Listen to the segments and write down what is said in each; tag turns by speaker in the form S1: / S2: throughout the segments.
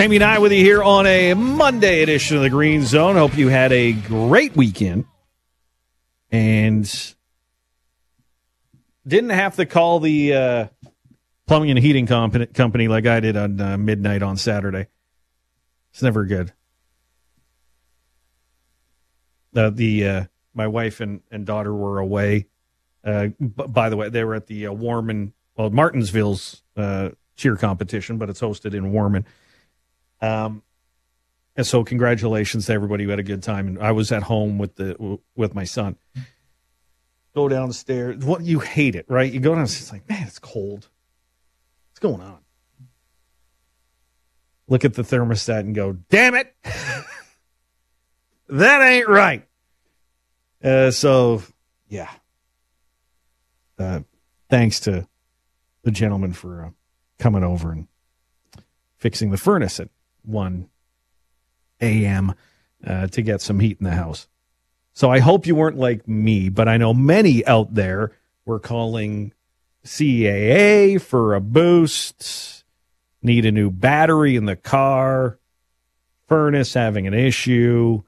S1: Jamie and I with you here on a Monday edition of the Green Zone. Hope you had a great weekend and didn't have to call the uh, plumbing and heating comp- company like I did on uh, midnight on Saturday. It's never good. Uh, the uh, my wife and, and daughter were away. Uh, b- by the way, they were at the uh, Warman, well, Martensville's cheer competition, but it's hosted in Warman. Um, and so congratulations to everybody who had a good time. And I was at home with the with my son. Go down the stairs. What you hate it, right? You go down. It's like, man, it's cold. What's going on? Look at the thermostat and go, damn it, that ain't right. Uh, so, yeah. Uh, thanks to the gentleman for uh, coming over and fixing the furnace 1 a.m. Uh, to get some heat in the house. So I hope you weren't like me, but I know many out there were calling CAA for a boost, need a new battery in the car, furnace having an issue,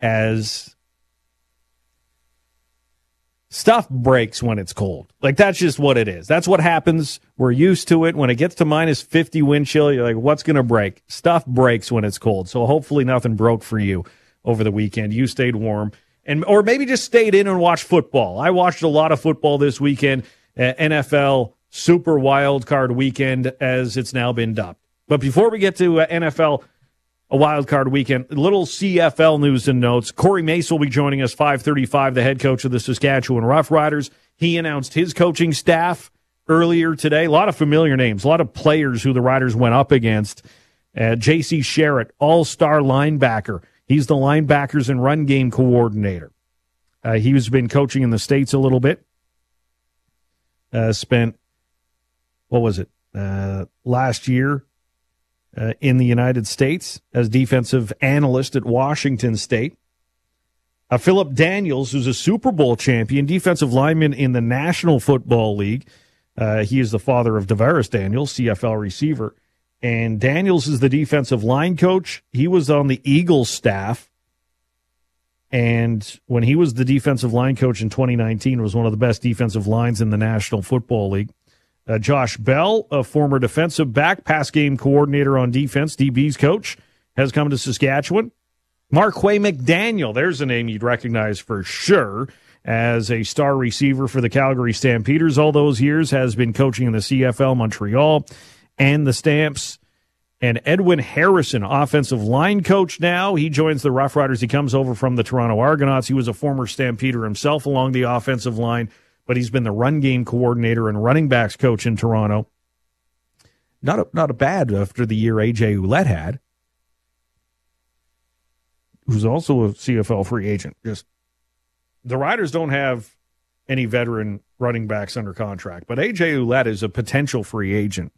S1: as stuff breaks when it's cold. Like that's just what it is. That's what happens. We're used to it. When it gets to minus 50 wind chill, you're like, what's going to break? Stuff breaks when it's cold. So hopefully nothing broke for you over the weekend. You stayed warm and, or maybe just stayed in and watched football. I watched a lot of football this weekend, uh, NFL super wild card weekend as it's now been dubbed. But before we get to uh, NFL, a wild card weekend. Little CFL news and notes. Corey Mace will be joining us 535, the head coach of the Saskatchewan Roughriders. He announced his coaching staff earlier today. A lot of familiar names, a lot of players who the Riders went up against. Uh, J.C. Sherritt, all-star linebacker. He's the linebackers and run game coordinator. Uh, he's been coaching in the States a little bit. Uh, spent, what was it, uh, last year uh, in the United States as defensive analyst at Washington State. Uh, Phillip Daniels, who's a Super Bowl champion, defensive lineman in the National Football League. Uh, he is the father of DaVaris Daniels, CFL receiver. And Daniels is the defensive line coach. He was on the Eagles staff. And when he was the defensive line coach in 2019, was one of the best defensive lines in the National Football League. Uh, Josh Bell, a former defensive back, pass game coordinator on defense, DB's coach, has come to Saskatchewan. Marquay McDaniel, there's a name you'd recognize for sure as a star receiver for the Calgary Stampeders all those years, has been coaching in the CFL Montreal and the Stamps. And Edwin Harrison, offensive line coach now. He joins the Rough Riders. He comes over from the Toronto Argonauts. He was a former Stampeder himself along the offensive line but he's been the run game coordinator and running backs coach in Toronto. Not a, not a bad after the year AJ Ouellette had, who's also a CFL free agent. Just the Riders don't have any veteran running backs under contract, but AJ Ouellette is a potential free agent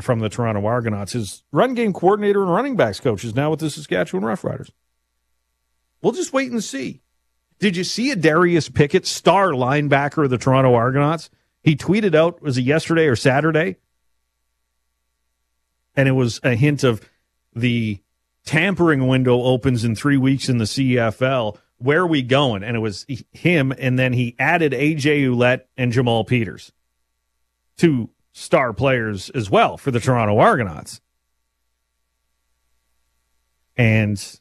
S1: from the Toronto Argonauts. His run game coordinator and running backs coach is now with the Saskatchewan Roughriders. We'll just wait and see. Did you see Adarius Pickett, star linebacker of the Toronto Argonauts? He tweeted out, was it yesterday or Saturday? And it was a hint of the tampering window opens in three weeks in the CFL. Where are we going? And it was him, and then he added AJ Ouellette and Jamal Peters, two star players as well for the Toronto Argonauts. And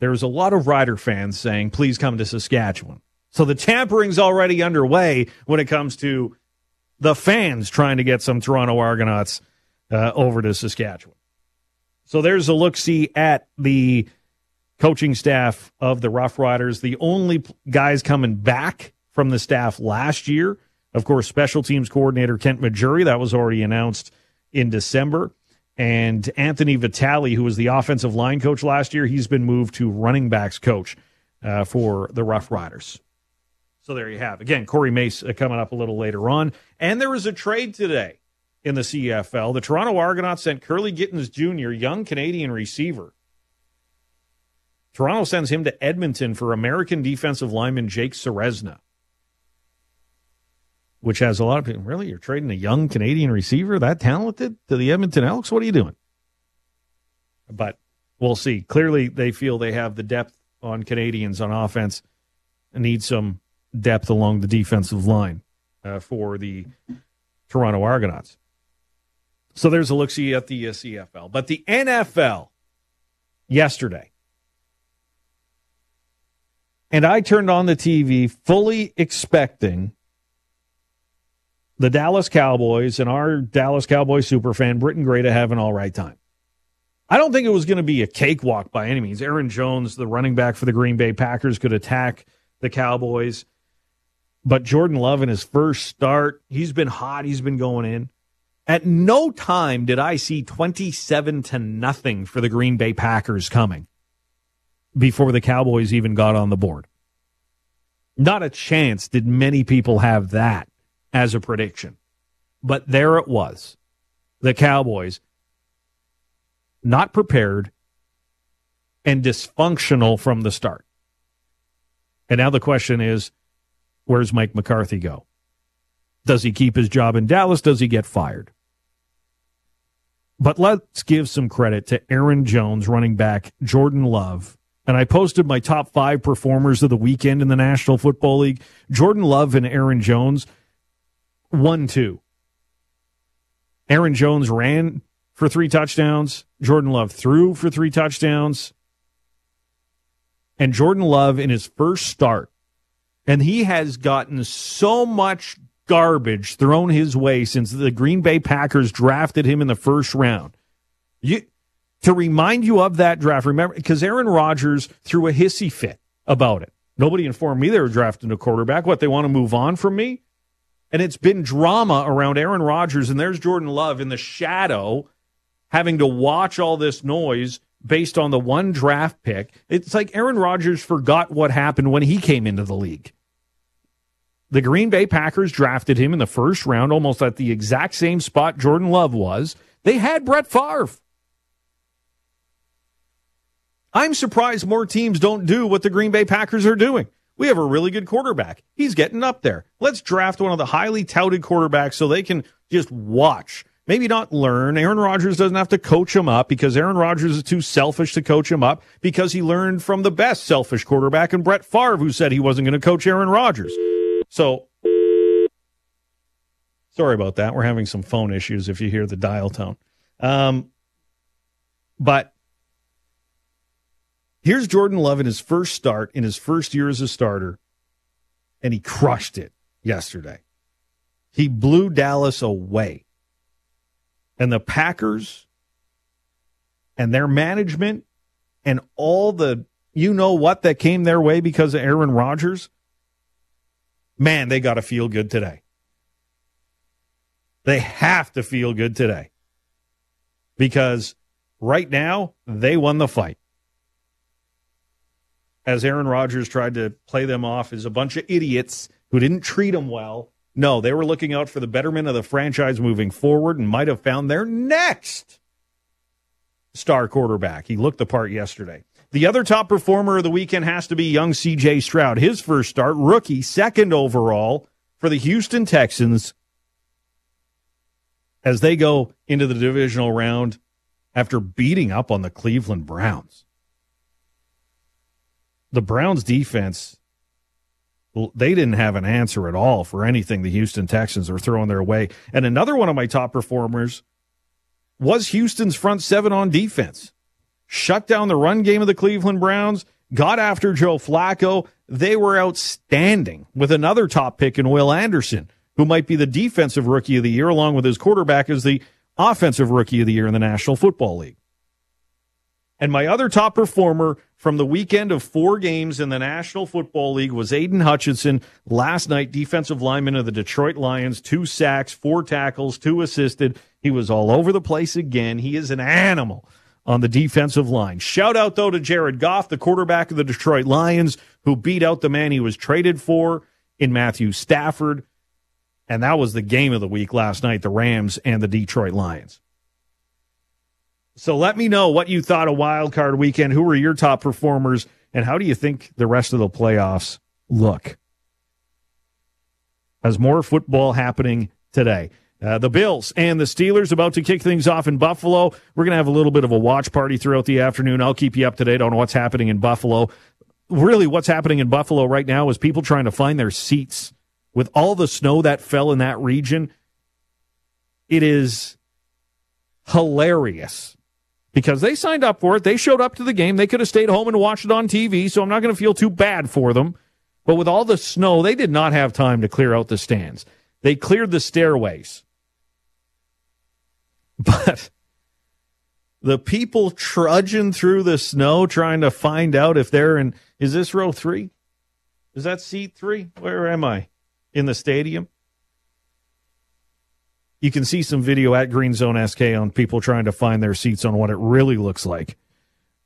S1: there's a lot of Rider fans saying, please come to Saskatchewan. So the tampering's already underway when it comes to the fans trying to get some Toronto Argonauts uh, over to Saskatchewan. So there's a look see at the coaching staff of the Rough Riders. The only guys coming back from the staff last year, of course, special teams coordinator Kent Maugeri, that was already announced in December. And Anthony Vitale, who was the offensive line coach last year, he's been moved to running backs coach uh, for the Rough Riders. So there you have. Again, Corey Mace uh, coming up a little later on. And there was a trade today in the CFL. The Toronto Argonauts sent Kurleigh Gittens Jr., young Canadian receiver. Toronto sends him to Edmonton for American defensive lineman Jake Ceresna which has a lot of people. Really, you're trading a young Canadian receiver that talented to the Edmonton Elks? What are you doing? But we'll see. Clearly, they feel they have the depth on Canadians on offense and need some depth along the defensive line uh, for the Toronto Argonauts. So there's a look see at the uh, CFL. But the NFL yesterday. And I turned on the TV fully expecting the Dallas Cowboys and our Dallas Cowboys superfan, Britton Gray, to have an all right time. I don't think it was going to be a cakewalk by any means. Aaron Jones, the running back for the Green Bay Packers, could attack the Cowboys. But Jordan Love in his first start, he's been hot. He's been going in. At no time did I see 27 to nothing for the Green Bay Packers coming before the Cowboys even got on the board. Not a chance did many people have that as a prediction. But there it was. The Cowboys not prepared and dysfunctional from the start. And now the question is where's Mike McCarthy go? Does he keep his job in Dallas? Does he get fired? But let's give some credit to Aaron Jones, running back, Jordan Love. And I posted my top five performers of the weekend in the National Football League. Jordan Love and Aaron Jones, one, two. Aaron Jones ran for three touchdowns. Jordan Love threw for three touchdowns. And Jordan Love in his first start, and he has gotten so much garbage thrown his way since the Green Bay Packers drafted him in the first round. You, to remind you of that draft, remember, because Aaron Rodgers threw a hissy fit about it. Nobody informed me they were drafting a quarterback. What, they want to move on from me? And it's been drama around Aaron Rodgers, and there's Jordan Love in the shadow having to watch all this noise based on the one draft pick. It's like Aaron Rodgers forgot what happened when he came into the league. The Green Bay Packers drafted him in the first round, almost at the exact same spot Jordan Love was. They had Brett Favre. I'm surprised more teams don't do what the Green Bay Packers are doing. We have a really good quarterback. He's getting up there. Let's draft one of the highly touted quarterbacks so they can just watch maybe not learn. Aaron Rodgers doesn't have to coach him up because Aaron Rodgers is too selfish to coach him up because he learned from the best selfish quarterback and Brett Favre, who said he wasn't going to coach Aaron Rodgers. So, sorry about that. We're having some phone issues if you hear the dial tone. Um, but here's Jordan Love in his first start, in his first year as a starter, and he crushed it yesterday. He blew Dallas away and the Packers and their management and all the you know what that came their way because of Aaron Rodgers, man, they got to feel good today. They have to feel good today because right now they won the fight. As Aaron Rodgers tried to play them off as a bunch of idiots who didn't treat him well no, they were looking out for the betterment of the franchise moving forward and might have found their next star quarterback. He looked the part yesterday. The other top performer of the weekend has to be young CJ Stroud. His first start, rookie, second overall for the Houston Texans as they go into the divisional round after beating up on the Cleveland Browns. The Browns defense they didn't have an answer at all for anything the Houston Texans are throwing their way. And another one of my top performers was Houston's front seven on defense. Shut down the run game of the Cleveland Browns, got after Joe Flacco. They were outstanding with another top pick in Will Anderson, who might be the defensive rookie of the year, along with his quarterback as the offensive rookie of the year in the National Football League. And my other top performer from the weekend of four games in the National Football League was Aidan Hutchinson. Last night, defensive lineman of the Detroit Lions, two sacks, four tackles, two assisted. He was all over the place again. He is an animal on the defensive line. Shout out, though, to Jared Goff, the quarterback of the Detroit Lions, who beat out the man he was traded for in Matthew Stafford. And that was the game of the week last night, the Rams and the Detroit Lions. So let me know what you thought of Wild Card Weekend. Who were your top performers, and how do you think the rest of the playoffs look? Has more football happening today. Uh, the Bills and the Steelers about to kick things off in Buffalo. We're going to have a little bit of a watch party throughout the afternoon. I'll keep you up to date on what's happening in Buffalo. Really, what's happening in Buffalo right now is people trying to find their seats. With all the snow that fell in that region, it is hilarious because they signed up for it. They showed up to the game. They could have stayed home and watched it on TV, so I'm not going to feel too bad for them. But with all the snow, they did not have time to clear out the stands. They cleared the stairways. But the people trudging through the snow trying to find out if they're in is this row 3? Is that seat 3? Where am I? In the stadium? You can see some video at Green Zone SK on people trying to find their seats on what it really looks like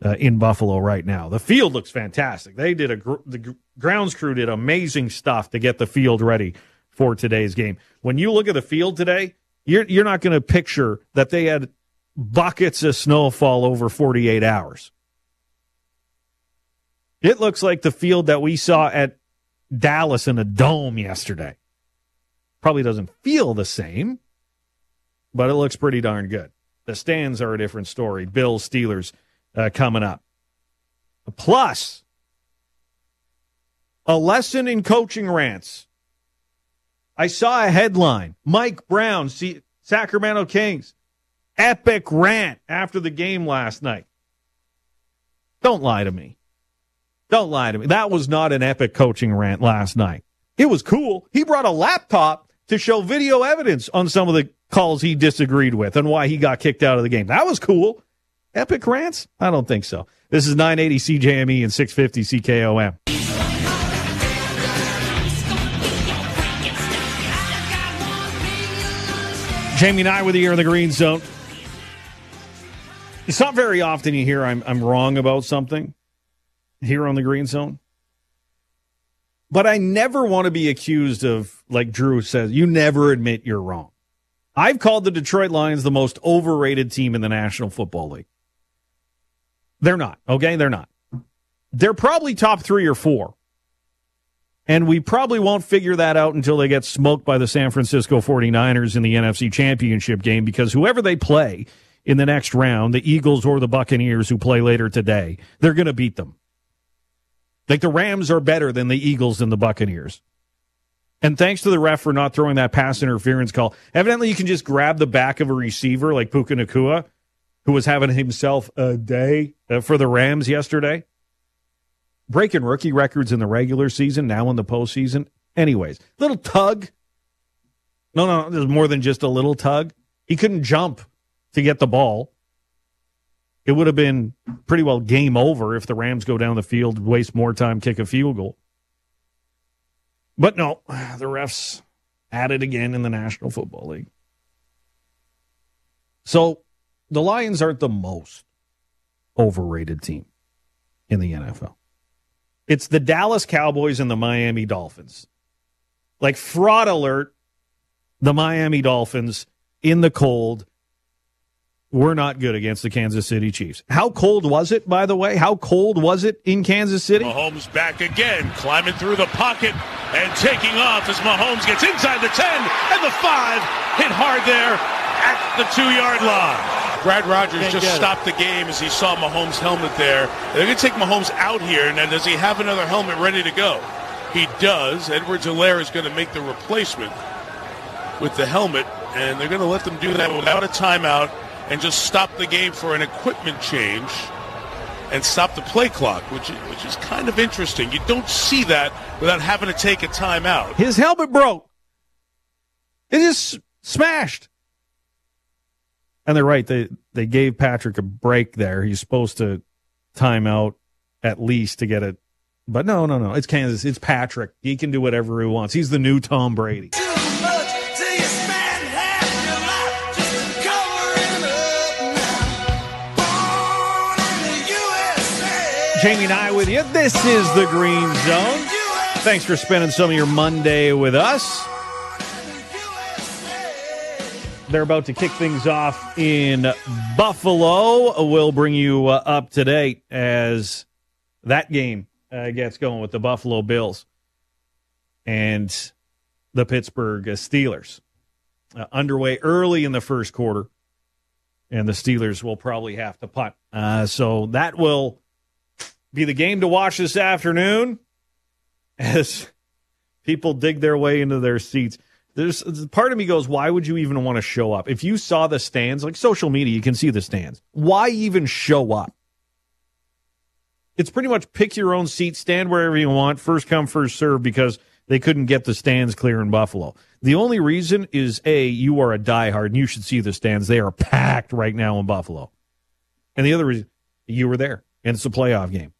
S1: uh, in Buffalo right now. The field looks fantastic. They did a gr- the grounds crew did amazing stuff to get the field ready for today's game. When you look at the field today, you're you're not going to picture that they had buckets of snowfall over 48 hours. It looks like the field that we saw at Dallas in a dome yesterday. Probably doesn't feel the same, but it looks pretty darn good. The stands are a different story. Bills, Steelers uh, coming up. Plus, a lesson in coaching rants. I saw a headline Mike Brown, see, Sacramento Kings, epic rant after the game last night. Don't lie to me. Don't lie to me. That was not an epic coaching rant last night. It was cool. He brought a laptop to show video evidence on some of the calls he disagreed with and why he got kicked out of the game. That was cool. Epic rants? I don't think so. This is 980 CJME and 650 CKOM. Jamie and I you here in the green zone. It's not very often you hear I'm, I'm wrong about something here on the green zone. But I never want to be accused of, like Drew says, you never admit you're wrong. I've called the Detroit Lions the most overrated team in the National Football League. They're not, okay? They're not. They're probably top three or four. And we probably won't figure that out until they get smoked by the San Francisco 49ers in the NFC Championship game because whoever they play in the next round, the Eagles or the Buccaneers who play later today, they're going to beat them. Like the Rams are better than the Eagles and the Buccaneers. And thanks to the ref for not throwing that pass interference call. Evidently, you can just grab the back of a receiver like Puka Nacua, who was having himself a day uh, for the Rams yesterday breaking rookie records in the regular season, now in the postseason. Anyways, little tug. No, no, there's more than just a little tug. He couldn't jump to get the ball. It would have been pretty well game over if the Rams go down the field, waste more time, kick a field goal. But no, the refs at it again in the National Football League. So the Lions aren't the most overrated team in the NFL. It's the Dallas Cowboys and the Miami Dolphins. Like fraud alert, the Miami Dolphins in the cold were not good against the Kansas City Chiefs. How cold was it, by the way? How cold was it in Kansas City?
S2: Mahomes back again, climbing through the pocket and taking off as Mahomes gets inside the 10 and the 5. Hit hard there at the two yard line. Brad Rogers Can't just stopped it. the game as he saw Mahomes' helmet there. They're going to take Mahomes out here. and Now, does he have another helmet ready to go? He does. Edwards-Helaire is going to make the replacement with the helmet, and they're going to let them do that without a timeout and just stop the game for an equipment change and stop the play clock, which which is kind of interesting. You don't see that without having to take a timeout.
S1: His helmet broke. It just smashed. And they're right. They they gave Patrick a break there. He's supposed to time out at least to get it. But no, no, no. It's Kansas. It's Patrick. He can do whatever he wants. He's the new Tom Brady. Jamie and I with you. This is the Green Zone. Thanks for spending some of your Monday with us. They're about to kick things off in Buffalo. We'll bring you uh, up to date as that game uh, gets going with the Buffalo Bills and the Pittsburgh Steelers. uh, underway early in the first quarter, and the Steelers will probably have to punt. Uh, so that will be the game to watch this afternoon as people dig their way into their seats. There's part of me goes, why would you even want to show up? If you saw the stands, like social media, you can see the stands. Why even show up? It's pretty much pick your own seat, stand wherever you want, first come, first serve, because they couldn't get the stands clear in Buffalo. The only reason is A, you are a diehard and you should see the stands. They are packed right now in Buffalo. And the other reason, you were there and it's a playoff game.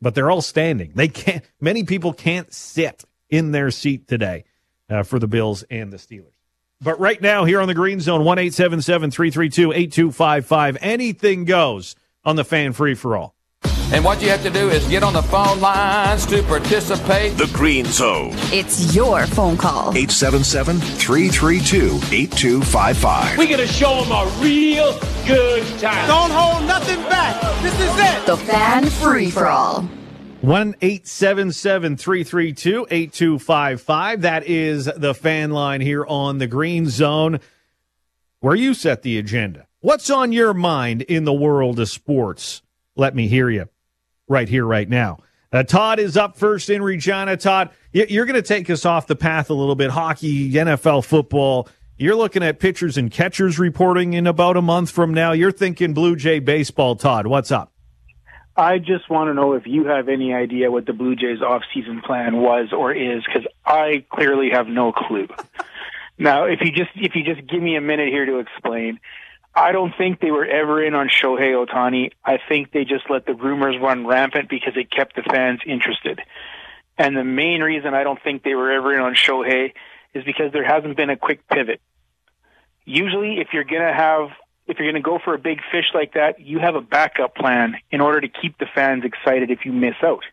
S1: But they're all standing. They can't, many people can't sit in their seat today uh, for the Bills and the Steelers. But right now, here on the Green Zone, 1 332 8255, anything goes on the fan free for all.
S3: And what you have to do is get on the phone lines to participate.
S4: The Green Zone.
S5: It's your phone call.
S4: 877 332 8255.
S6: We're going to show them a real good time.
S7: Don't hold nothing back. This is it.
S5: The fan free for all.
S1: 1 332 8255. That is the fan line here on the Green Zone, where you set the agenda. What's on your mind in the world of sports? Let me hear you right here, right now. Uh, Todd is up first in Regina. Todd, you're going to take us off the path a little bit. Hockey, NFL, football. You're looking at pitchers and catchers reporting in about a month from now. You're thinking Blue Jay baseball. Todd, what's up?
S8: I just want to know if you have any idea what the Blue Jays off-season plan was or is, because I clearly have no clue. now, if you just if you just give me a minute here to explain, I don't think they were ever in on Shohei Ohtani. I think they just let the rumors run rampant because it kept the fans interested. And the main reason I don't think they were ever in on Shohei is because there hasn't been a quick pivot. Usually, if you're going to have, if you're going to go for a big fish like that, you have a backup plan in order to keep the fans excited if you miss out.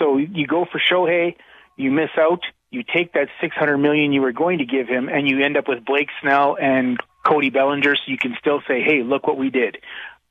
S8: So you go for Shohei, you miss out, you take that 600 million you were going to give him, and you end up with Blake Snell and Cody Bellinger, so you can still say, hey, look what we did.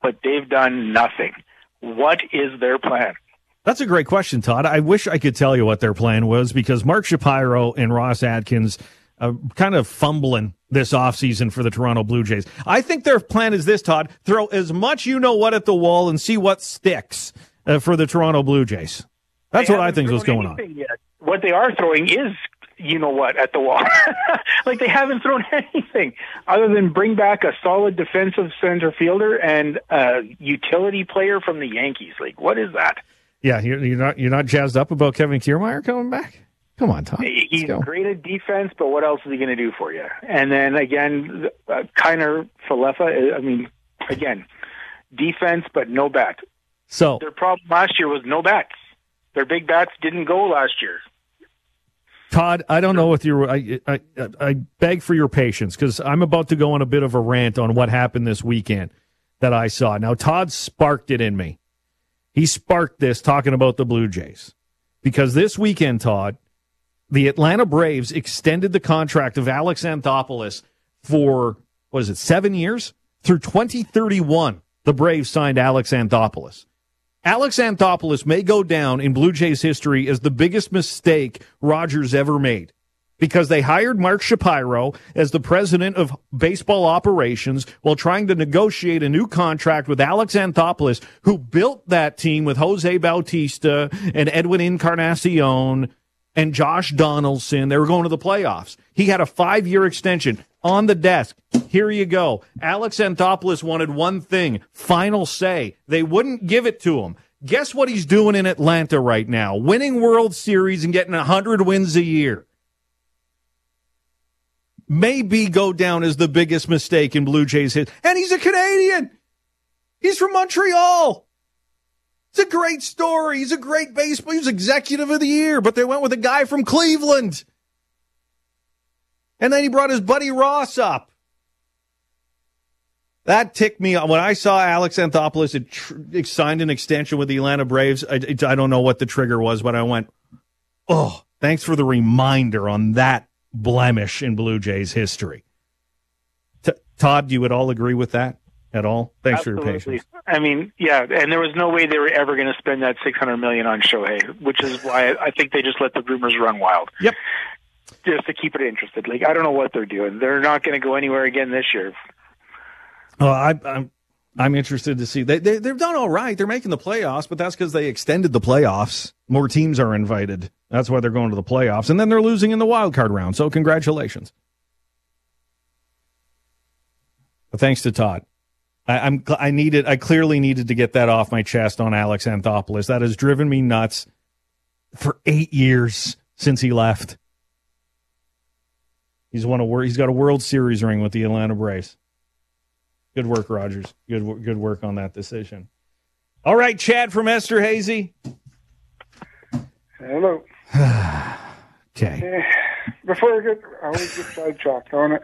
S8: But they've done nothing. What is their plan?
S1: That's a great question, Todd. I wish I could tell you what their plan was because Mark Shapiro and Ross Atkins uh, kind of fumbling this offseason for the Toronto Blue Jays. I think their plan is this, Todd throw as much you know what at the wall and see what sticks uh, for the Toronto Blue Jays. That's what I think was going on.
S8: Yet. What they are throwing is you know what at the wall. like they haven't thrown anything other than bring back a solid defensive center fielder and a utility player from the Yankees. Like what is that?
S1: Yeah, you're, you're not you're not jazzed up about Kevin Kiermaier coming back. Come on, Tom.
S8: He's great at defense, but what else is he going to do for you? And then again, uh, Kiner Falefa. I mean, again, defense, but no bat.
S1: So
S8: their problem last year was no bats. Their big bats didn't go last year.
S1: Todd, I don't know if you're. I, I, I beg for your patience because I'm about to go on a bit of a rant on what happened this weekend that I saw. Now, Todd sparked it in me. He sparked this talking about the Blue Jays because this weekend, Todd, the Atlanta Braves extended the contract of Alex Anthopoulos for was it seven years through 2031. The Braves signed Alex Anthopoulos. Alex Anthopoulos may go down in Blue Jays history as the biggest mistake Rogers ever made because they hired Mark Shapiro as the president of baseball operations while trying to negotiate a new contract with Alex Anthopoulos, who built that team with Jose Bautista and Edwin Encarnacion and Josh Donaldson. They were going to the playoffs. He had a five year extension on the desk. Here you go. Alex Anthopoulos wanted one thing final say. They wouldn't give it to him. Guess what he's doing in Atlanta right now? Winning World Series and getting 100 wins a year. Maybe go down as the biggest mistake in Blue Jays hit. And he's a Canadian. He's from Montreal. It's a great story. He's a great baseball. He was executive of the year, but they went with a guy from Cleveland. And then he brought his buddy Ross up. That ticked me when I saw Alex Anthopoulos it, tr- signed an extension with the Atlanta Braves. I, it, I don't know what the trigger was, but I went, "Oh, thanks for the reminder on that blemish in Blue Jays history." T- Todd, you would all agree with that at all? Thanks
S8: Absolutely.
S1: for your patience.
S8: I mean, yeah, and there was no way they were ever going to spend that six hundred million on Shohei, which is why I think they just let the rumors run wild.
S1: Yep.
S8: just to keep it interested. Like I don't know what they're doing. They're not going to go anywhere again this year.
S1: Well, I, I'm I'm interested to see they, they they've done all right. They're making the playoffs, but that's because they extended the playoffs. More teams are invited. That's why they're going to the playoffs, and then they're losing in the wild card round. So congratulations. But thanks to Todd. I, I'm I needed I clearly needed to get that off my chest on Alex Anthopoulos. That has driven me nuts for eight years since he left. He's won a he's got a World Series ring with the Atlanta Braves. Good work, Rogers. Good good work on that decision. All right, Chad from Esterhazy.
S9: Hello.
S1: okay.
S9: Eh, before I get, I always get sidetracked on it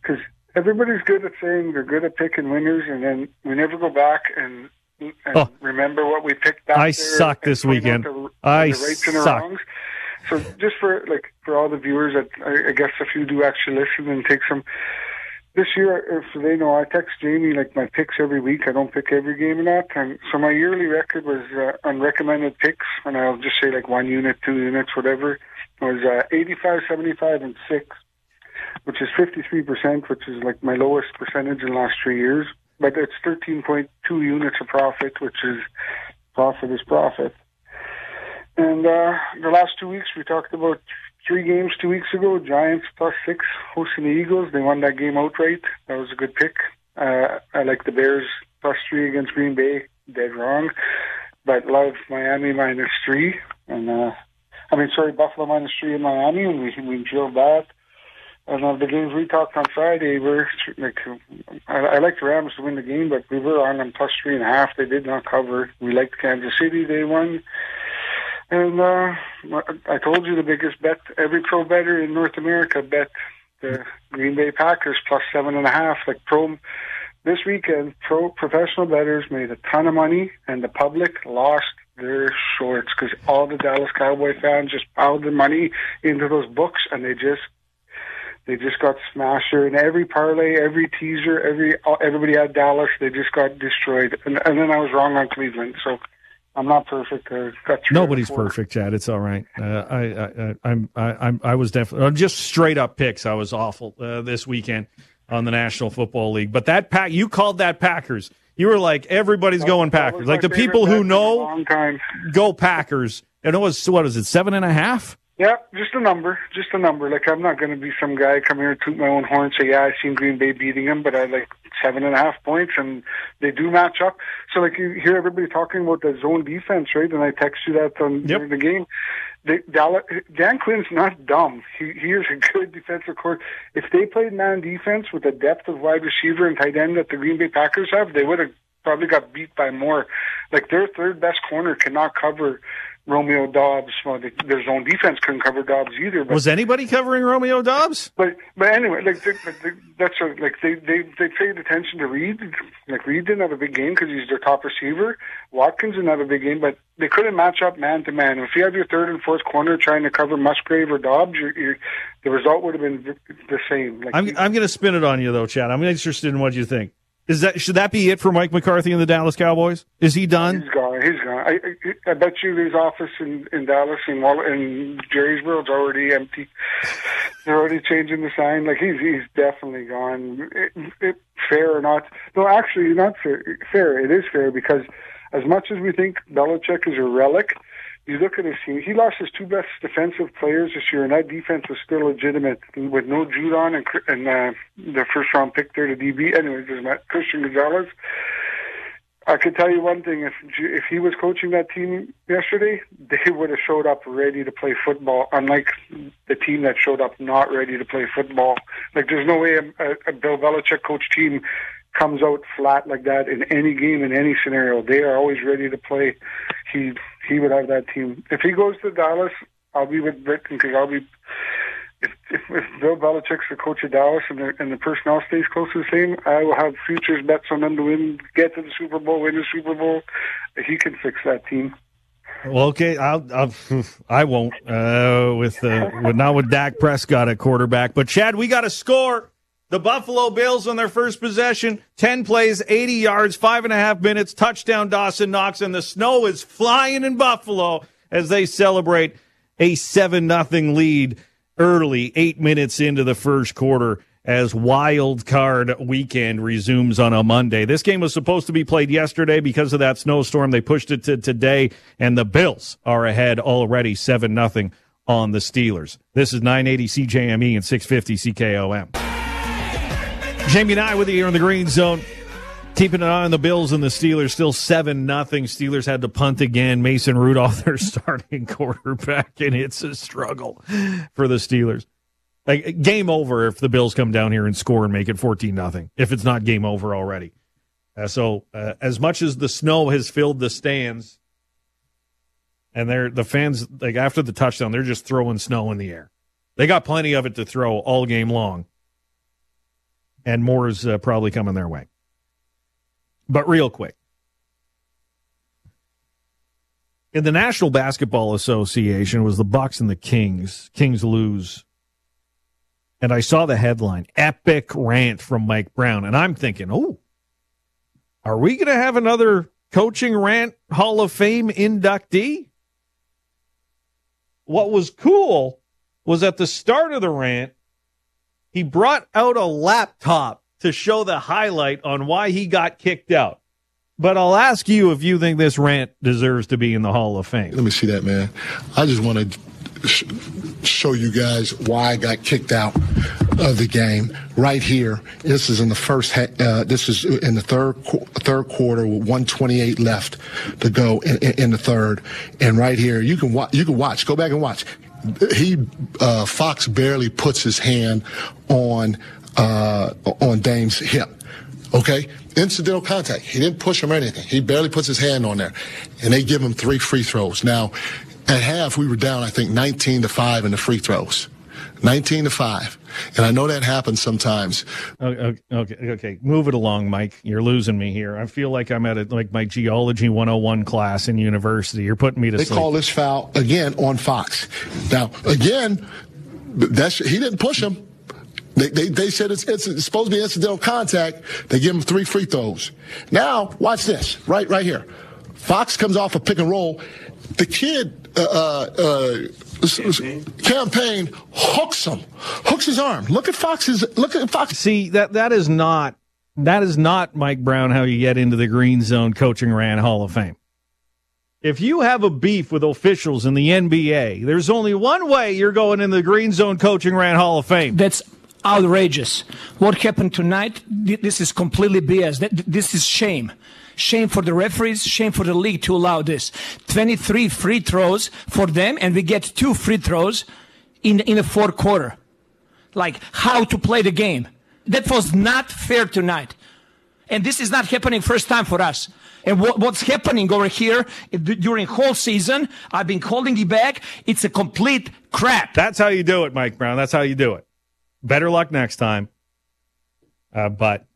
S9: because everybody's good at saying they're good at picking winners, and then we never go back and, and oh. remember what we picked. Back
S1: I suck this weekend. The,
S9: I
S1: the rights and the suck.
S9: So just for like for all the viewers that I, I guess if you do actually listen and take some this year, if they know, I text Jamie like my picks every week. I don't pick every game or not, and so my yearly record was uh, on recommended picks, and I'll just say like one unit, two units, whatever. Was uh, 85, 75, and six, which is 53 percent, which is like my lowest percentage in the last three years. But it's 13.2 units of profit, which is profit is profit. And uh, the last two weeks, we talked about three games two weeks ago. Giants plus six hosting the Eagles. They won that game outright. That was a good pick. Uh, I like the Bears plus three against Green Bay. Dead wrong, but love Miami minus three. And uh, I mean, sorry, Buffalo minus three in Miami, and we we drilled that. And uh, the games we talked on Friday were like I, I like the Rams to win the game, but we were on them plus three and a half. They did not cover. We liked Kansas City. They won. And uh, I told you the biggest bet, every pro better in North America bet the Green Bay Packers plus seven and a half. Like pro, this weekend, pro professional bettors made a ton of money, and the public lost their shorts because all the Dallas Cowboy fans just piled their money into those books, and they just they just got smashed. in every parlay, every teaser, every everybody had Dallas. They just got destroyed, and, and then I was wrong on Cleveland. So I'm not perfect. Uh,
S1: Nobody's perfect, Chad. It's all right. Uh, I, I, I'm, I, I'm, I was definitely I'm just straight up picks. I was awful uh, this weekend on the National Football League. But that pack, you called that Packers. You were like everybody's that, going Packers. Like the people who know go Packers. And it was what is it seven and a half?
S9: Yeah, just a number, just a number. Like I'm not going to be some guy come here and toot my own horn and say, yeah, I seen Green Bay beating them, but I like seven and a half points, and they do match up. So like you hear everybody talking about the zone defense, right? And I text you that on yep. during the game. The, Dallas, Dan Quinn's not dumb. He he is a good defensive court. If they played man defense with the depth of wide receiver and tight end that the Green Bay Packers have, they would have probably got beat by more. Like their third best corner cannot cover Romeo Doubs. Well, the, their zone defense couldn't cover Doubs either.
S1: But, was anybody covering Romeo Doubs?
S9: But but anyway, like they, they, that's a, like they they they paid attention to Reed. Like Reed didn't have a big game because he's their top receiver. Watkins didn't have a big game, but they couldn't match up man to man. If you have your third and fourth corner trying to cover Musgrave or Doubs, you're, you're, the result would have been the same. Like
S1: I'm I'm going to spin it on you though, Chad. I'm interested in what you think. Is that should that be it for Mike McCarthy and the Dallas Cowboys? Is he done?
S9: He's gone. He's gone. I, I, I bet you his office in, in Dallas and Wall in already empty. They're already changing the sign. Like he's he's definitely gone. It, it, fair or not? No, actually, not fair. Fair. It is fair because as much as we think Belichick is a relic, you look at his team. He lost his two best defensive players this year, and that defense was still legitimate with no Judon and and uh, the first round pick there, the DB. Anyways, there's not Christian Gonzalez. I can tell you one thing: if if he was coaching that team yesterday, they would have showed up ready to play football. Unlike the team that showed up not ready to play football. Like there's no way a, a Bill Belichick coach team comes out flat like that in any game in any scenario. They are always ready to play. He he would have that team. If he goes to Dallas, I'll be with Britton because I'll be. If, if, if Bill Belichick's the coach of Dallas and the, and the personnel stays close to the same, I will have futures bets on them to win, get to the Super Bowl, win the Super Bowl. He can fix that team.
S1: Well, okay, I'll, I'll I won't uh, with uh, with not with Dak Prescott at quarterback. But Chad, we got a score. The Buffalo Bills on their first possession, 10 plays, 80 yards, five and a half minutes, touchdown Dawson Knox, and the snow is flying in Buffalo as they celebrate a 7 nothing lead early, eight minutes into the first quarter as wild card weekend resumes on a Monday. This game was supposed to be played yesterday because of that snowstorm. They pushed it to today, and the Bills are ahead already 7 0 on the Steelers. This is 980 CJME and 650 CKOM. Jamie and I with you here in the green zone. Keeping an eye on the Bills and the Steelers, still 7 nothing. Steelers had to punt again. Mason Rudolph, their starting quarterback, and it's a struggle for the Steelers. Like game over if the Bills come down here and score and make it 14 nothing. If it's not game over already. Uh, so uh, as much as the snow has filled the stands and they're the fans like after the touchdown they're just throwing snow in the air. They got plenty of it to throw all game long. And more is uh, probably coming their way. But real quick. In the National Basketball Association was the Bucks and the Kings. Kings lose and I saw the headline Epic Rant from Mike Brown. And I'm thinking, oh, are we going to have another coaching rant Hall of Fame inductee? What was cool was at the start of the rant, he brought out a laptop to show the highlight on why he got kicked out. But I'll ask you if you think this rant deserves to be in the Hall of Fame.
S10: Let me see that, man. I just want to show you guys why I got kicked out of the game right here. This is in the first. Uh, this is in the third third quarter with 128 left to go in, in the third, and right here you can watch. You can watch. Go back and watch. He uh, Fox barely puts his hand on uh, on Dame's hip. Okay, incidental contact. He didn't push him or anything. He barely puts his hand on there, and they give him three free throws. Now, at half, we were down, I think, 19 to 5 in the free throws. 19 to 5. And I know that happens sometimes.
S1: Okay, okay, okay. Move it along, Mike. You're losing me here. I feel like I'm at a, like my geology 101 class in university. You're putting me to sleep.
S10: they
S1: sleep.
S10: call this foul again on Fox. Now, again, that's he didn't push him. They, they, they said it's, it's, it's supposed to be incidental contact. They give him three free throws. Now, watch this. Right, right here. Fox comes off a pick and roll. The kid uh, uh, uh Cam Payne hooks him, hooks his arm. Look at Fox's. Look at Fox.
S1: See that that is not that is not Mike Brown. How you get into the green zone coaching rant Hall of Fame. If you have a beef with officials in the NBA, there's only one way you're going in the green zone coaching rant Hall of Fame.
S11: That's outrageous. What happened tonight? This is completely BS. This is shame. Shame for the referees, shame for the league to allow this. 23 free throws for them, and we get two free throws in, in the fourth quarter. Like how to play the game. That was not fair tonight. And this is not happening first time for us. And what, what's happening over here during whole season, I've been calling it back. It's a complete crap.
S1: That's how you do it, Mike Brown. That's how you do it. Better luck next time. Uh, but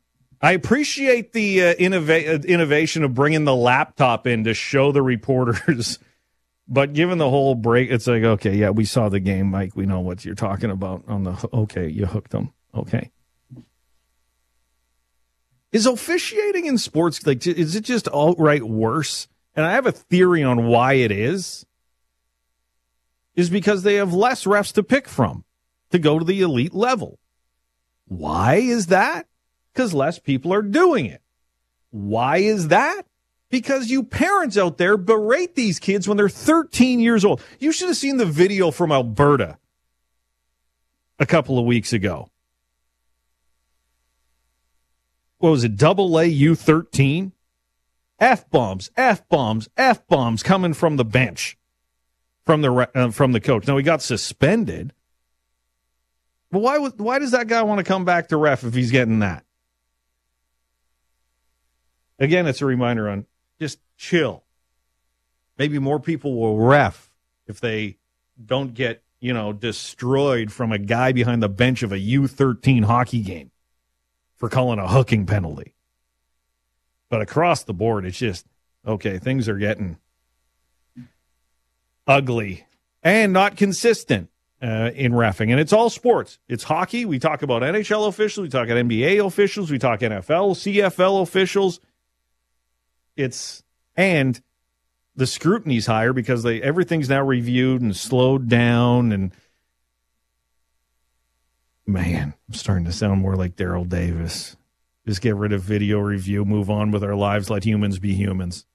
S1: I appreciate the uh, innova- uh, innovation of bringing the laptop in to show the reporters. but given the whole break, it's like, okay, yeah, we saw the game, Mike. We know what you're talking about on the. Okay, you hooked them. Okay. Is officiating in sports like is it just outright worse? And I have a theory on why it is. Is because they have less refs to pick from to go to the elite level. Why is that? Because less people are doing it. Why is that? Because you parents out there berate these kids when they're 13 years old. You should have seen the video from Alberta a couple of weeks ago. What was it? Double A U 13? F bombs, F bombs, F bombs coming from the bench from the uh, from the coach. Now he got suspended. But why why does that guy want to come back to ref if he's getting that? Again, it's a reminder on just chill. Maybe more people will ref if they don't get, you know, destroyed from a guy behind the bench of a U13 hockey game for calling a hooking penalty. But across the board, it's just, okay, things are getting ugly and not consistent uh, in refing. And it's all sports. It's hockey. We talk about NHL officials. We talk about NBA officials. We talk NFL, CFL officials it's and the scrutiny's higher because they everything's now reviewed and slowed down and Man, I'm starting to sound more like Daryl Davis. Just get rid of video review, move on with our lives, let humans be humans.